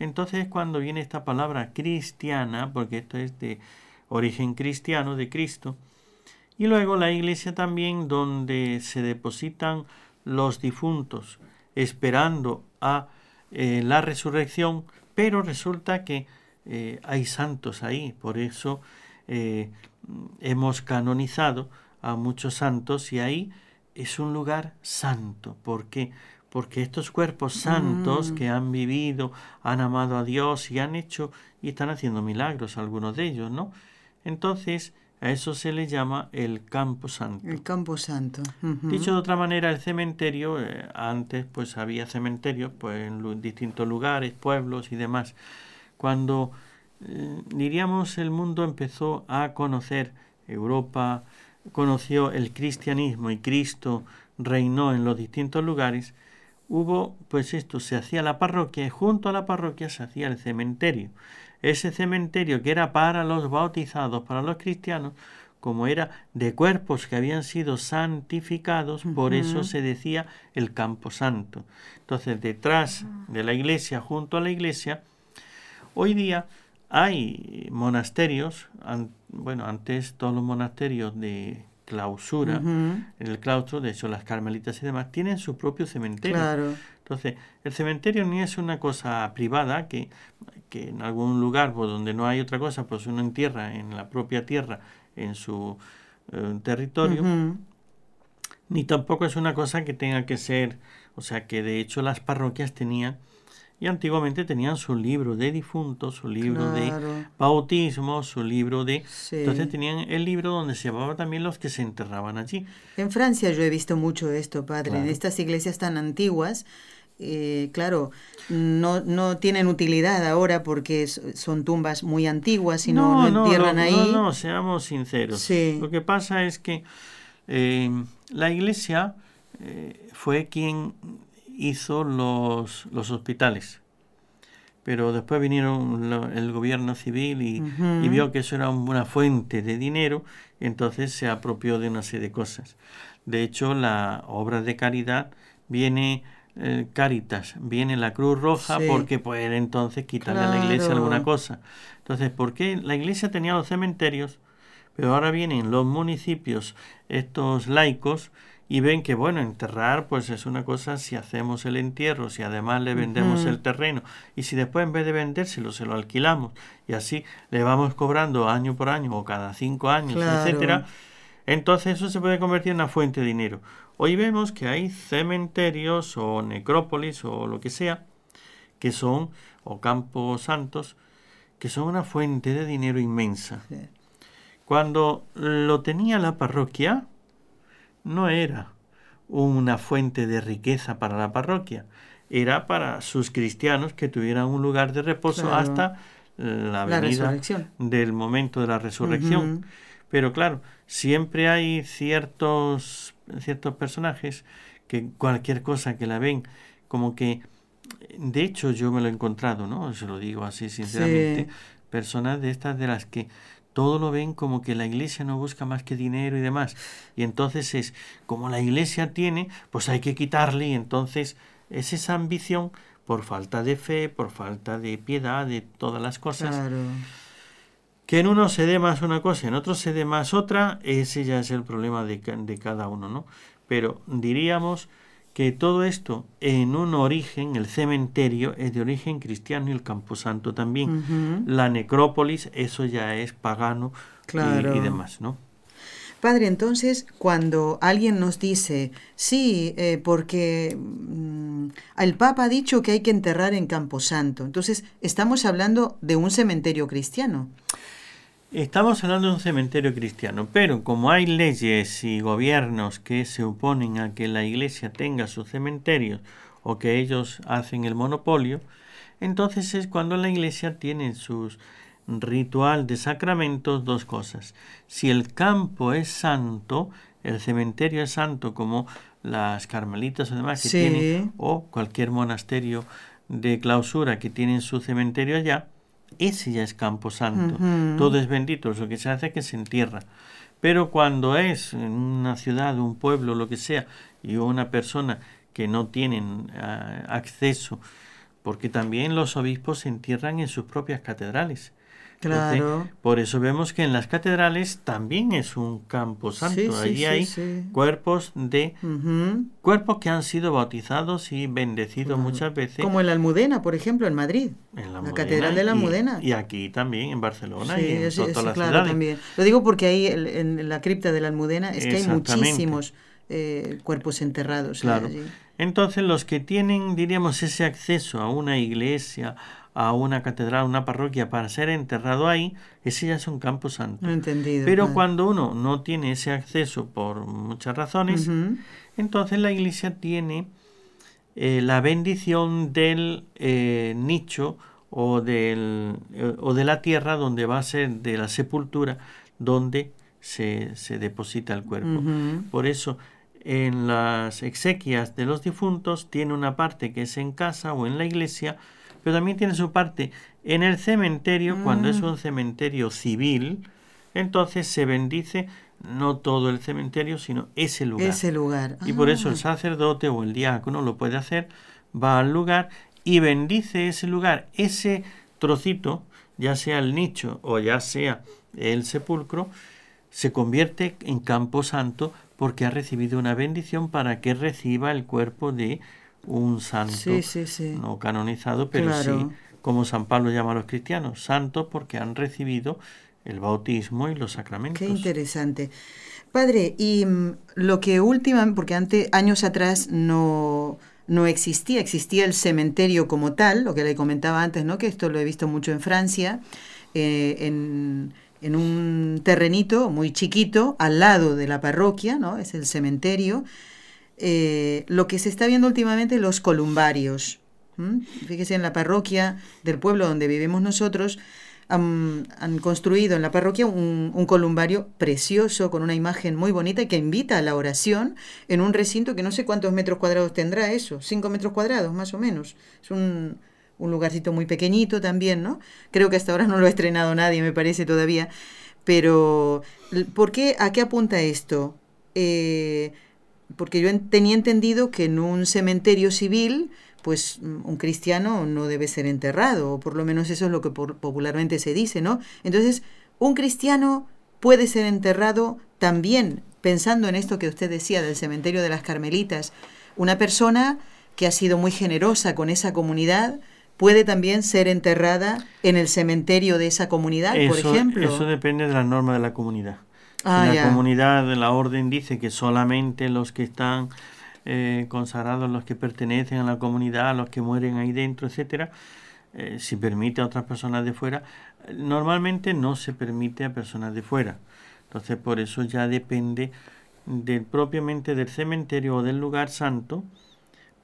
entonces es cuando viene esta palabra cristiana, porque esto es de origen cristiano de Cristo, y luego la iglesia también donde se depositan los difuntos, esperando a eh, la resurrección, pero resulta que eh, hay santos ahí, por eso eh, hemos canonizado a muchos santos y ahí es un lugar santo. ¿Por qué? porque estos cuerpos santos mm. que han vivido, han amado a Dios y han hecho y están haciendo milagros, algunos de ellos, ¿no? Entonces, a eso se le llama el campo santo. El campo santo. Dicho de otra manera, el cementerio, eh, antes pues había cementerios pues, en distintos lugares, pueblos y demás. Cuando, eh, diríamos, el mundo empezó a conocer Europa, conoció el cristianismo y Cristo reinó en los distintos lugares, hubo, pues esto, se hacía la parroquia y junto a la parroquia se hacía el cementerio. Ese cementerio que era para los bautizados, para los cristianos, como era de cuerpos que habían sido santificados, por eso se decía el campo santo. Entonces, detrás de la iglesia, junto a la iglesia, hoy día hay monasterios, bueno, antes todos los monasterios de clausura en el claustro, de hecho las carmelitas y demás, tienen su propio cementerio. Entonces, el cementerio ni es una cosa privada que, que en algún lugar pues, donde no hay otra cosa, pues uno entierra en la propia tierra, en su eh, territorio, ni tampoco es una cosa que tenga que ser, o sea que de hecho las parroquias tenían y antiguamente tenían su libro de difuntos, su libro de bautismo, su libro de... Entonces tenían el libro donde se llevaba también los que se enterraban allí. En Francia yo he visto mucho esto, padre. En estas iglesias tan antiguas, eh, claro, no, no tienen utilidad ahora porque son tumbas muy antiguas y no, no, entierran ahí. No, no, seamos sinceros. Lo que pasa es que eh, la iglesia eh, fue quien hizo los, los hospitales. Pero después vinieron el gobierno civil y, vio que eso era una fuente de dinero, entonces se apropió de una serie de cosas. De hecho, la obra de caridad viene eh, Caritas, viene la Cruz Roja porque puede entonces quitarle a la iglesia alguna cosa. Entonces, ¿por qué la iglesia tenía los cementerios? Pero ahora vienen los municipios, estos laicos, y ven que bueno, enterrar pues es una cosa si hacemos el entierro, si además le vendemos el terreno. Y si después en vez de vendérselo se lo alquilamos. Y así le vamos cobrando año por año o cada cinco años, etcétera, entonces eso se puede convertir en una fuente de dinero. Hoy vemos que hay cementerios o necrópolis o lo que sea que son o campos santos que son una fuente de dinero inmensa. Cuando lo tenía la parroquia, no era una fuente de riqueza para la parroquia, era para sus cristianos que tuvieran un lugar de reposo hasta la venida del momento de la resurrección. Pero claro, siempre hay ciertos, ciertos personajes que cualquier cosa que la ven, como que, de hecho yo me lo he encontrado, ¿no? Se lo digo así sinceramente, personas de estas de las que todo lo ven como que la iglesia no busca más que dinero y demás. Y entonces es, como la iglesia tiene, pues hay que quitarle y entonces es esa ambición por falta de fe, por falta de piedad, de todas las cosas. Que en uno se dé más una cosa, en otro se dé más otra, ese ya es el problema de, de cada uno, ¿no? Pero diríamos que todo esto en un origen, el cementerio es de origen cristiano y el camposanto también. La necrópolis, eso ya es pagano y, demás, ¿no? Padre, entonces, cuando alguien nos dice, sí, eh, porque mm, el Papa ha dicho que hay que enterrar en Camposanto, entonces estamos hablando de un cementerio cristiano. Estamos hablando de un cementerio cristiano, pero como hay leyes y gobiernos que se oponen a que la iglesia tenga sus cementerios o que ellos hacen el monopolio, entonces es cuando la iglesia tiene sus ritual de sacramentos dos cosas. Si el campo es santo, el cementerio es santo como las carmelitas o demás que tienen, o cualquier monasterio de clausura que tienen su cementerio allá, ese ya es campo santo. Todo es bendito. Lo que se hace es que se entierra. Pero cuando es en una ciudad, un pueblo, lo que sea, y una persona que no tienen ah, acceso, porque también los obispos se entierran en sus propias catedrales. Claro. por eso vemos que en las catedrales también es un campo santo. Allí hay cuerpos de cuerpos que han sido bautizados y bendecidos muchas veces. Como en la Almudena, por ejemplo, en Madrid. En la, catedral de la Almudena. Y, aquí también en Barcelona y en todas las claro, También. Lo digo porque ahí en la cripta de la Almudena es que hay muchísimos eh, cuerpos enterrados. Claro. Entonces los que tienen, diríamos, ese acceso a una iglesia, a una catedral, una parroquia para ser enterrado ahí, ese ya es un campo santo. Entendido, Pero cuando uno no tiene ese acceso por muchas razones, entonces la iglesia tiene eh, la bendición del eh, nicho o, del, eh, o de la tierra donde va a ser de la sepultura donde se, se deposita el cuerpo. Por eso en las exequias de los difuntos tiene una parte que es en casa o en la iglesia, pero también tiene su parte en el cementerio, cuando es mm. un cementerio civil, entonces se bendice no todo el cementerio, sino ese lugar. Ese lugar. Y por eso el ah. sacerdote o el diácono lo puede hacer, va al lugar y bendice ese lugar, ese trocito, ya sea el nicho o ya sea el sepulcro, se convierte en campo santo porque ha recibido una bendición para que reciba el cuerpo de un santo no canonizado, pero sí, como San Pablo llama a los cristianos, santos porque han recibido el bautismo y los sacramentos. Qué interesante. Padre, y mm, lo que últimamente, porque antes, años atrás no, no existía, existía el cementerio como tal, lo que le comentaba antes, ¿no? Que esto lo he visto mucho en Francia, eh, en, en, un terrenito muy chiquito, al lado de la parroquia, ¿no? Es el cementerio. Eh, lo que se está viendo últimamente los columbarios. Fíjese en la parroquia del pueblo donde vivimos nosotros, han, construido en la parroquia un, columbario precioso con una imagen muy bonita y que invita a la oración en un recinto que no sé cuántos metros cuadrados tendrá eso, cinco metros cuadrados más o menos. Es un, un lugarcito muy pequeñito también, ¿no? Creo que hasta ahora no lo ha estrenado nadie, me parece todavía. Pero, ¿por qué, ¿a qué apunta esto? Eh, porque yo tenía entendido que en un cementerio civil, pues mm, un cristiano no debe ser enterrado, o por lo menos eso es lo que popularmente se dice, ¿no? Entonces, un cristiano puede ser enterrado también, pensando en esto que usted decía del cementerio de las Carmelitas, una persona que ha sido muy generosa con esa comunidad, puede también ser enterrada en el cementerio de esa comunidad, por ejemplo. Eso depende de la norma de la comunidad. Ah, la comunidad de la orden dice que solamente los que están eh, consagrados, los que pertenecen a la comunidad, los que mueren ahí dentro, etcétera, eh, si permite a otras personas de fuera, normalmente no se permite a personas de fuera. Entonces, por eso ya depende del propiamente del cementerio o del lugar santo,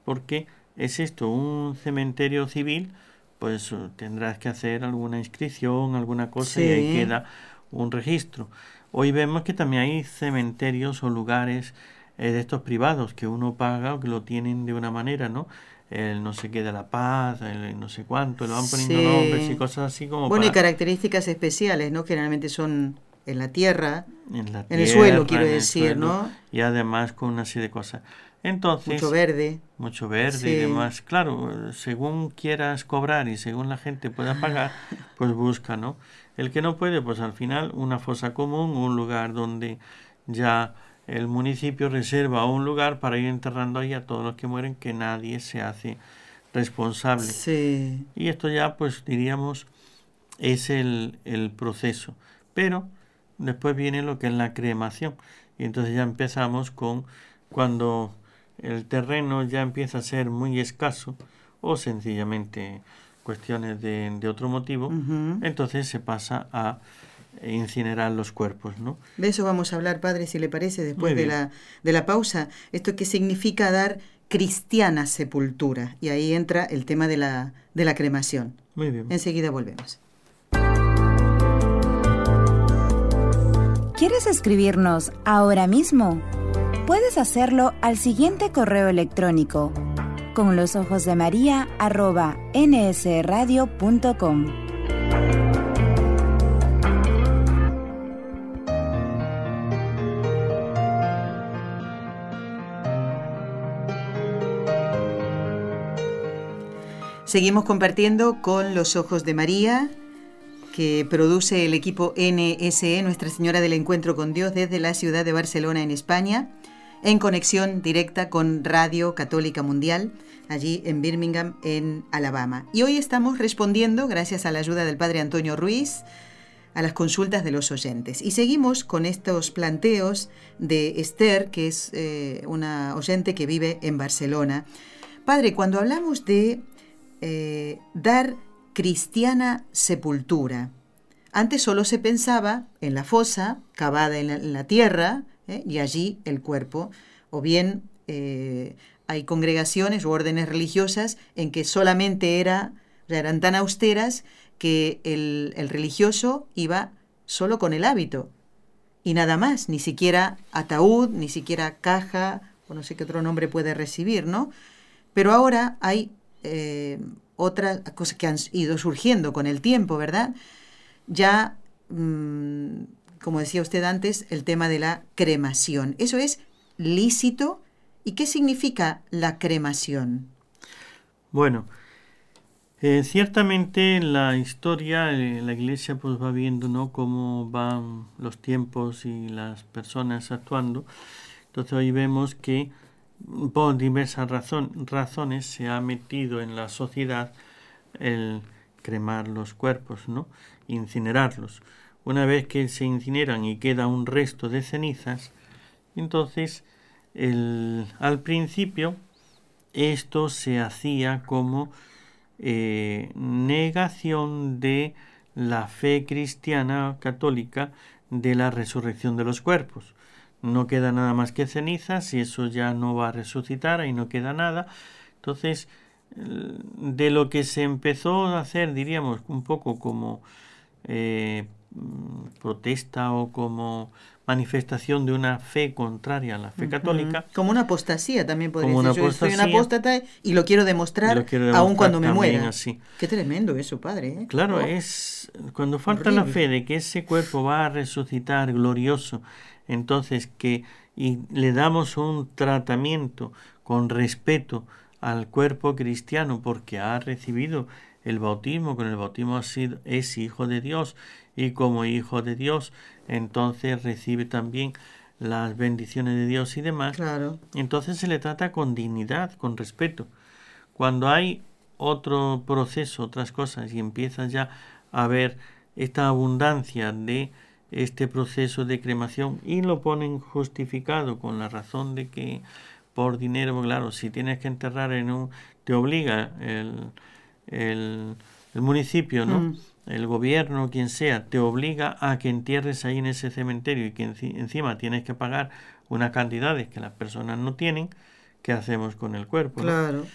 porque es esto, un cementerio civil, pues tendrás que hacer alguna inscripción, alguna cosa y ahí queda un registro. Hoy vemos que también hay cementerios o lugares eh, de estos privados que uno paga o que lo tienen de una manera, ¿no? El no sé qué de la paz, el no sé cuánto, le van poniendo nombres y cosas así como. Bueno, y características especiales, ¿no? Generalmente son en la tierra, en, el suelo, quiero decir, ¿no? Y además con una serie de cosas. Entonces, mucho verde. Mucho verde y demás. Claro, según quieras cobrar y según la gente pueda pagar, pues busca, ¿no? El que no puede, pues al final una fosa común, un lugar donde ya el municipio reserva un lugar para ir enterrando ahí a todos los que mueren, que nadie se hace responsable. Sí. Y esto ya, pues diríamos, es el, el proceso. Pero después viene lo que es la cremación. Y entonces ya empezamos con cuando el terreno ya empieza a ser muy escaso o sencillamente cuestiones de, de otro motivo, entonces se pasa a incinerar los cuerpos, ¿no? De eso vamos a hablar, padre, si le parece, después de la, de la pausa. Esto que significa dar cristiana sepultura. Y ahí entra el tema de la, de la cremación. Muy bien. Enseguida volvemos. ¿Quieres escribirnos ahora mismo? Puedes hacerlo al siguiente correo electrónico con los ojos de María arroba nsradio.com. Seguimos compartiendo con los ojos de María que produce el equipo NSE, Nuestra Señora del Encuentro con Dios, desde la ciudad de Barcelona, en España, en conexión directa con Radio Católica Mundial, allí en Birmingham, en Alabama. Y hoy estamos respondiendo, gracias a la ayuda del Padre Antonio Ruiz, a las consultas de los oyentes. Y seguimos con estos planteos de Esther, que es eh, una oyente que vive en Barcelona. Padre, cuando hablamos de eh, dar cristiana sepultura. Antes solo se pensaba en la fosa cavada en la, tierra ¿eh? y allí el cuerpo, o bien eh, hay congregaciones o órdenes religiosas en que solamente era, eran tan austeras que el, el religioso iba solo con el hábito y nada más, ni siquiera ataúd, ni siquiera caja, o no sé qué otro nombre puede recibir, ¿no? Pero ahora hay eh, otras cosas que han ido surgiendo con el tiempo, ¿verdad? Ya, mm, como decía usted antes, el tema de la cremación. ¿Eso es lícito? ¿Y qué significa la cremación? Bueno, eh, ciertamente en la historia, eh, la iglesia pues va viendo ¿no? cómo van los tiempos y las personas actuando. Entonces hoy vemos que por diversas razones se ha metido en la sociedad el cremar los cuerpos, ¿no? incinerarlos. Una vez que se incineran y queda un resto de cenizas, entonces el, al principio esto se hacía como eh, negación de la fe cristiana católica de la resurrección de los cuerpos no queda nada más que cenizas y eso ya no va a resucitar, ahí no queda nada. Entonces, de lo que se empezó a hacer, diríamos, un poco como eh, protesta o como manifestación de una fe contraria a la fe católica. Como una apostasía también podría decir. Yo soy una apóstata y lo quiero demostrar, aún cuando me muera. Así. Qué tremendo eso, padre. ¿eh? Claro, oh. es cuando falta la fe de que ese cuerpo va a resucitar glorioso entonces que y le damos un tratamiento con respeto al cuerpo cristiano porque ha recibido el bautismo, con el bautismo ha sido, es hijo de Dios y como hijo de Dios entonces recibe también las bendiciones de Dios y demás. Claro. Entonces se le trata con dignidad, con respeto. Cuando hay otro proceso, otras cosas y empieza ya a ver esta abundancia de este proceso de cremación y lo ponen justificado con la razón de que por dinero, claro, si tienes que enterrar en un, te obliga el, el, municipio, ¿no? Mm. El gobierno, quien sea, te obliga a que entierres ahí en ese cementerio y que encima tienes que pagar unas cantidades que las personas no tienen, ¿qué hacemos con el cuerpo? Claro.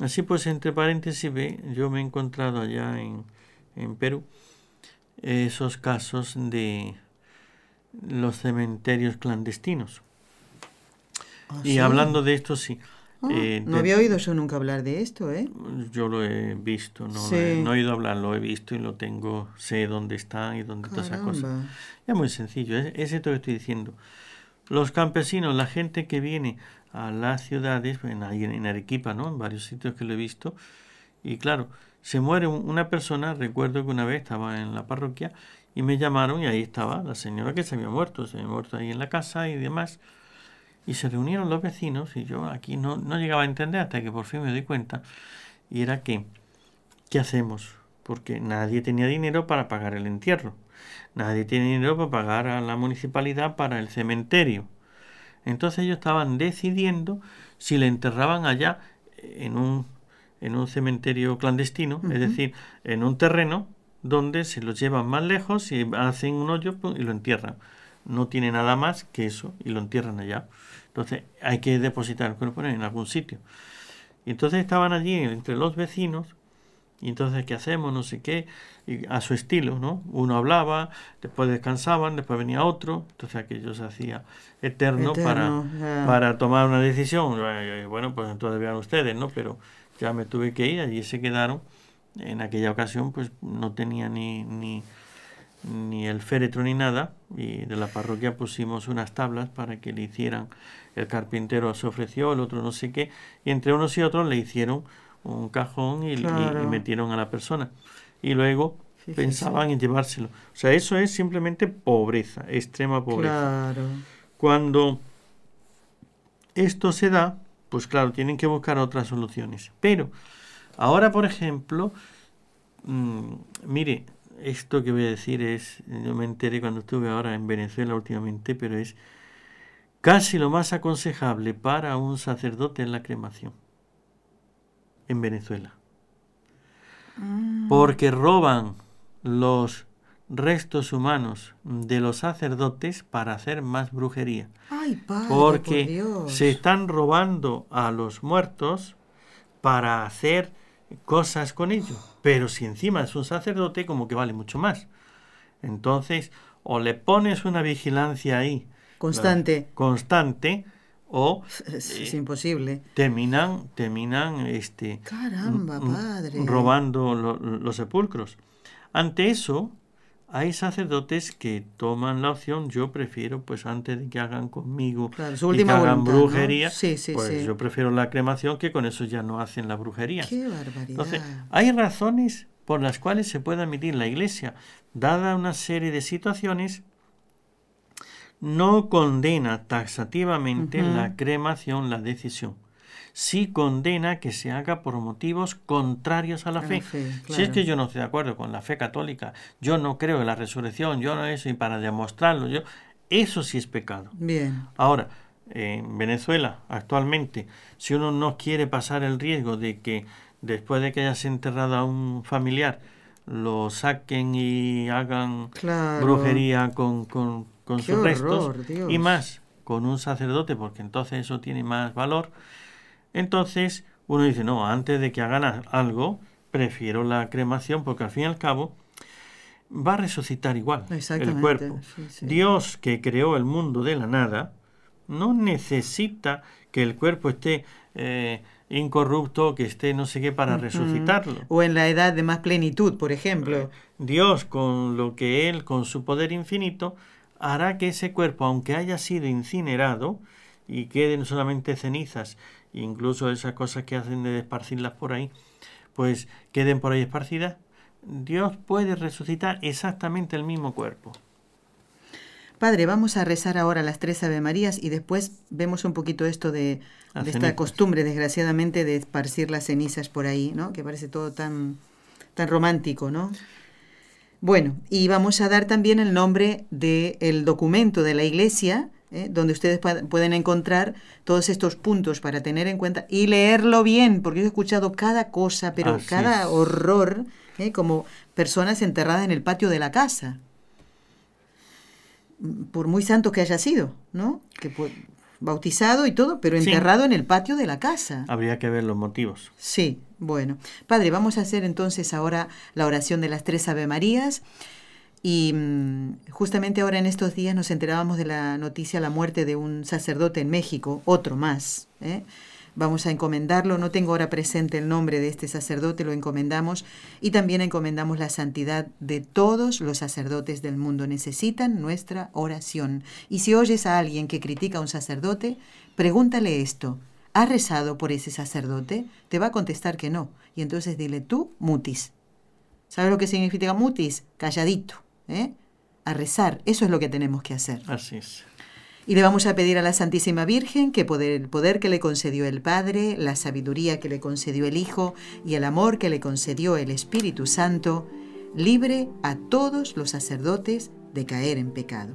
Así pues, entre paréntesis, ve, yo me he encontrado allá en, en Perú esos casos de los cementerios clandestinos. ¿Ah, y hablando de esto, sí. Ah, eh, no había oído yo nunca hablar de esto, ¿eh? Yo lo he visto, no, he, oído hablar, lo he visto y lo tengo, sé dónde están y dónde todas esas cosas. Es muy sencillo, es, es esto que estoy diciendo. Los campesinos, la gente que viene a las ciudades, en, en Arequipa, ¿no? En varios sitios que lo he visto, y claro, se muere una persona, recuerdo que una vez estaba en la parroquia y me llamaron y ahí estaba la señora que se había muerto, se había muerto ahí en la casa y demás. Y se reunieron los vecinos y yo aquí no, no llegaba a entender hasta que por fin me di cuenta. Y era que, ¿qué hacemos? Porque nadie tenía dinero para pagar el entierro. Nadie tenía dinero para pagar a la municipalidad para el cementerio. Entonces ellos estaban decidiendo si le enterraban allá en un, en un cementerio clandestino, es decir, en un terreno donde se los llevan más lejos y hacen un hoyo y lo entierran. No tiene nada más que eso y lo entierran allá. Entonces hay que depositar el cuerpo en algún sitio. Y entonces estaban allí entre los vecinos y entonces, ¿qué hacemos? No sé qué, y a su estilo, ¿no? Uno hablaba, después descansaban, después venía otro, entonces aquello se hacía eterno, para, para tomar una decisión. Bueno, pues entonces vean ustedes, ¿no? Pero ya me tuve que ir, allí se quedaron. En aquella ocasión, pues no tenía ni, ni, ni el féretro ni nada, y de la parroquia pusimos unas tablas para que le hicieran el carpintero se ofreció, el otro no sé qué, y entre unos y otros le hicieron un cajón y, metieron a la persona. Y luego pensaban en llevárselo. O sea, eso es simplemente pobreza, extrema pobreza. Cuando esto se da, pues claro, tienen que buscar otras soluciones. Pero ahora, por ejemplo, mm, mire, esto que voy a decir es, yo me enteré cuando estuve ahora en Venezuela últimamente, pero es Casi lo más aconsejable para un sacerdote es la cremación en Venezuela. Mm. Porque roban los restos humanos de los sacerdotes para hacer más brujería. Ay, padre, porque se están robando a los muertos para hacer cosas con ellos. Pero si encima es un sacerdote, como que vale mucho más. Entonces, o le pones una vigilancia ahí Constante. constante o es, imposible. terminan terminan este caramba padre. robando los sepulcros. Ante eso hay sacerdotes que toman la opción yo prefiero pues antes de que hagan conmigo su última hagan brujería sí, sí, pues yo prefiero la cremación que con eso ya no hacen la brujería. Qué barbaridad. Entonces hay razones por las cuales se puede admitir la iglesia. Dada una serie de situaciones no condena taxativamente la cremación, la decisión. Sí condena que se haga por motivos contrarios a la fe. Si es que yo no estoy de acuerdo con la fe católica, yo no creo en la resurrección, yo no eso, y para demostrarlo, yo, eso sí es pecado. Bien. Ahora, en Venezuela, actualmente, si uno no quiere pasar el riesgo de que después de que hayas enterrado a un familiar, lo saquen y hagan brujería con, con, con sus restos y más con un sacerdote, porque entonces eso tiene más valor. Entonces uno dice, no, antes de que hagan algo, prefiero la cremación, porque al fin y al cabo va a resucitar igual el cuerpo. Dios que creó el mundo de la nada, no necesita que el cuerpo esté eh, incorrupto, que esté no sé qué para resucitarlo. O en la edad de más plenitud, por ejemplo. Dios, con lo que Él, con su poder infinito, hará que ese cuerpo, aunque haya sido incinerado y queden solamente cenizas, incluso esas cosas que hacen de esparcirlas por ahí, pues queden por ahí esparcidas, Dios puede resucitar exactamente el mismo cuerpo. Padre, vamos a rezar ahora las tres Ave Marías y después vemos un poquito esto de, esta costumbre, desgraciadamente, de esparcir las cenizas por ahí, ¿no? Que parece todo tan, tan romántico, ¿no? Bueno, y vamos a dar también el nombre del documento de la Iglesia, ¿eh? donde ustedes pueden encontrar todos estos puntos para tener en cuenta y leerlo bien, porque yo he escuchado cada cosa, pero cada horror, ¿eh? como personas enterradas en el patio de la casa. Por muy santo que haya sido, ¿no? Que bautizado y todo, pero enterrado en el patio de la casa. Habría que ver los motivos. Sí, bueno. Padre, vamos a hacer entonces ahora la oración de las tres Ave Marías. Y mm, justamente ahora en estos días nos enterábamos de la noticia, la muerte de un sacerdote en México, otro más, ¿eh? Vamos a encomendarlo, no tengo ahora presente el nombre de este sacerdote, lo encomendamos y también encomendamos la santidad de todos los sacerdotes del mundo. Necesitan nuestra oración. Y si oyes a alguien que critica a un sacerdote, pregúntale esto. ¿Has rezado por ese sacerdote? Te va a contestar que no. Y entonces dile tú, mutis. ¿Sabes lo que significa mutis? Calladito. ¿eh? A rezar. Eso es lo que tenemos que hacer. Así es. Y le vamos a pedir a la Santísima Virgen que poder, el poder que le concedió el Padre, la sabiduría que le concedió el Hijo y el amor que le concedió el Espíritu Santo, libre a todos los sacerdotes de caer en pecado.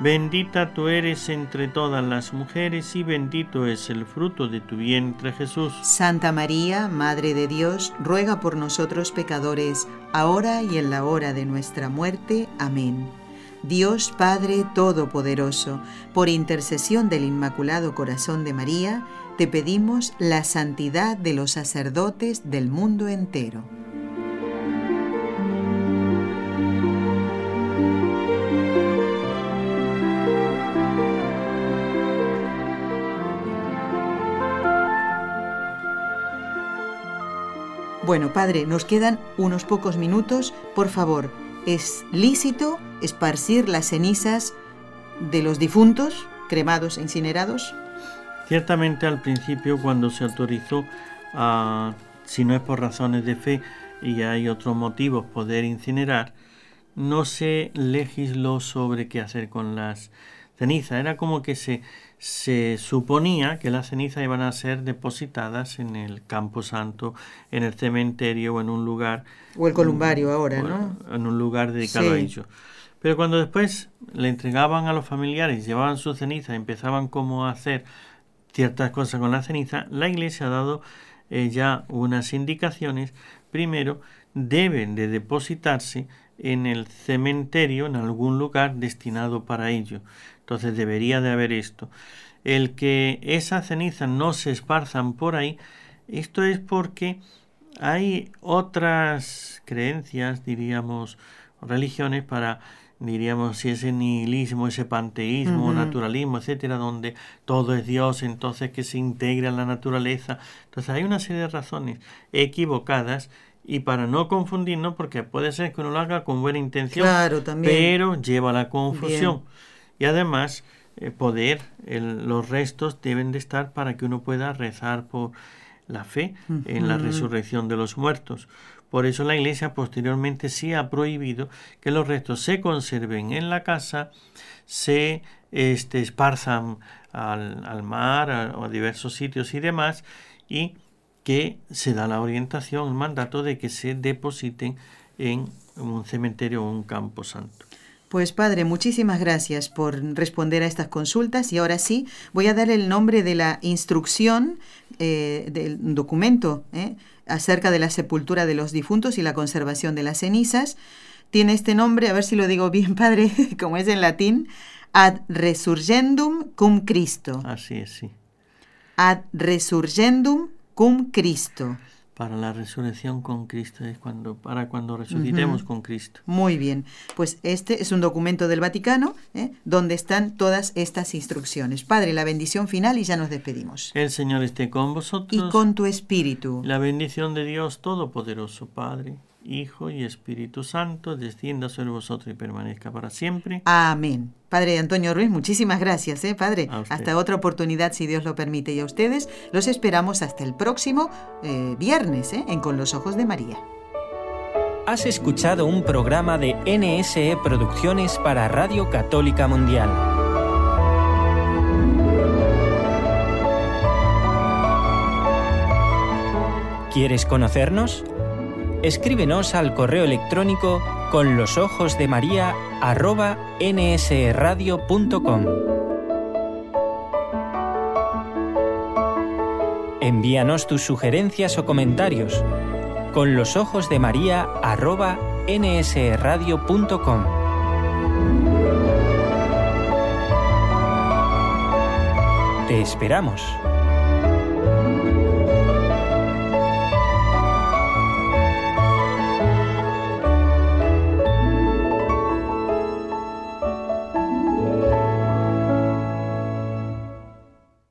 Bendita tú eres entre todas las mujeres y bendito es el fruto de tu vientre Jesús. Santa María, Madre de Dios, ruega por nosotros pecadores, ahora y en la hora de nuestra muerte. Amén. Dios Padre Todopoderoso, por intercesión del Inmaculado Corazón de María, te pedimos la santidad de los sacerdotes del mundo entero. Bueno, padre, nos quedan unos pocos minutos. Por favor, ¿es lícito esparcir las cenizas de los difuntos, cremados e incinerados? Ciertamente al principio cuando se autorizó, a, si no es por razones de fe y hay otros motivos, poder incinerar, no se legisló sobre qué hacer con las cenizas. Era como que se se suponía que las cenizas iban a ser depositadas en el campo santo, en el cementerio o en un lugar. O el columbario ahora, ¿no? En un lugar dedicado a ello. Pero cuando después le entregaban a los familiares, llevaban su ceniza, empezaban como a hacer ciertas cosas con la ceniza, la iglesia ha dado eh, ya unas indicaciones. Primero, deben de depositarse en el cementerio, en algún lugar destinado para ello. Entonces debería de haber esto. El que esas cenizas no se esparzan por ahí, esto es porque hay otras creencias, diríamos, religiones para diríamos si ese nihilismo, ese panteísmo, naturalismo, etcétera, donde todo es Dios, entonces que se integra en la naturaleza. Entonces hay una serie de razones equivocadas y para no confundirnos, porque puede ser que uno lo haga con buena intención, pero lleva a la confusión. Y además, eh, poder, los restos deben de estar para que uno pueda rezar por la fe en la resurrección de los muertos. Por eso la Iglesia posteriormente sí ha prohibido que los restos se conserven en la casa, se este, esparzan al, al mar o a diversos sitios y demás, y que se da la orientación, el mandato de que se depositen en un cementerio o un campo santo. Pues padre, muchísimas gracias por responder a estas consultas y ahora sí voy a dar el nombre de la instrucción eh, del documento eh, acerca de la sepultura de los difuntos y la conservación de las cenizas. Tiene este nombre, a ver si lo digo bien padre, como es en latín, ad resurgendum cum Cristo. Así es, sí. Ad resurgendum cum Cristo. Para la resurrección con Cristo es cuando para cuando resucitemos con Cristo. Muy bien, pues este es un documento del Vaticano ¿eh? donde están todas estas instrucciones. Padre, la bendición final y ya nos despedimos. El Señor esté con vosotros y con tu espíritu. La bendición de Dios Todopoderoso, Padre, Hijo y Espíritu Santo, descienda sobre vosotros y permanezca para siempre. Amén. Padre Antonio Ruiz, muchísimas gracias, ¿eh, Padre. Hasta otra oportunidad, si Dios lo permite. Y a ustedes los esperamos hasta el próximo eh, viernes, ¿eh? en Con los Ojos de María. Has escuchado un programa de NSE Producciones para Radio Católica Mundial. ¿Quieres conocernos? Escríbenos al correo electrónico con los ojos de María arroba nsradio.com. Envíanos tus sugerencias o comentarios con los ojos de María arroba nsradio.com. Te esperamos.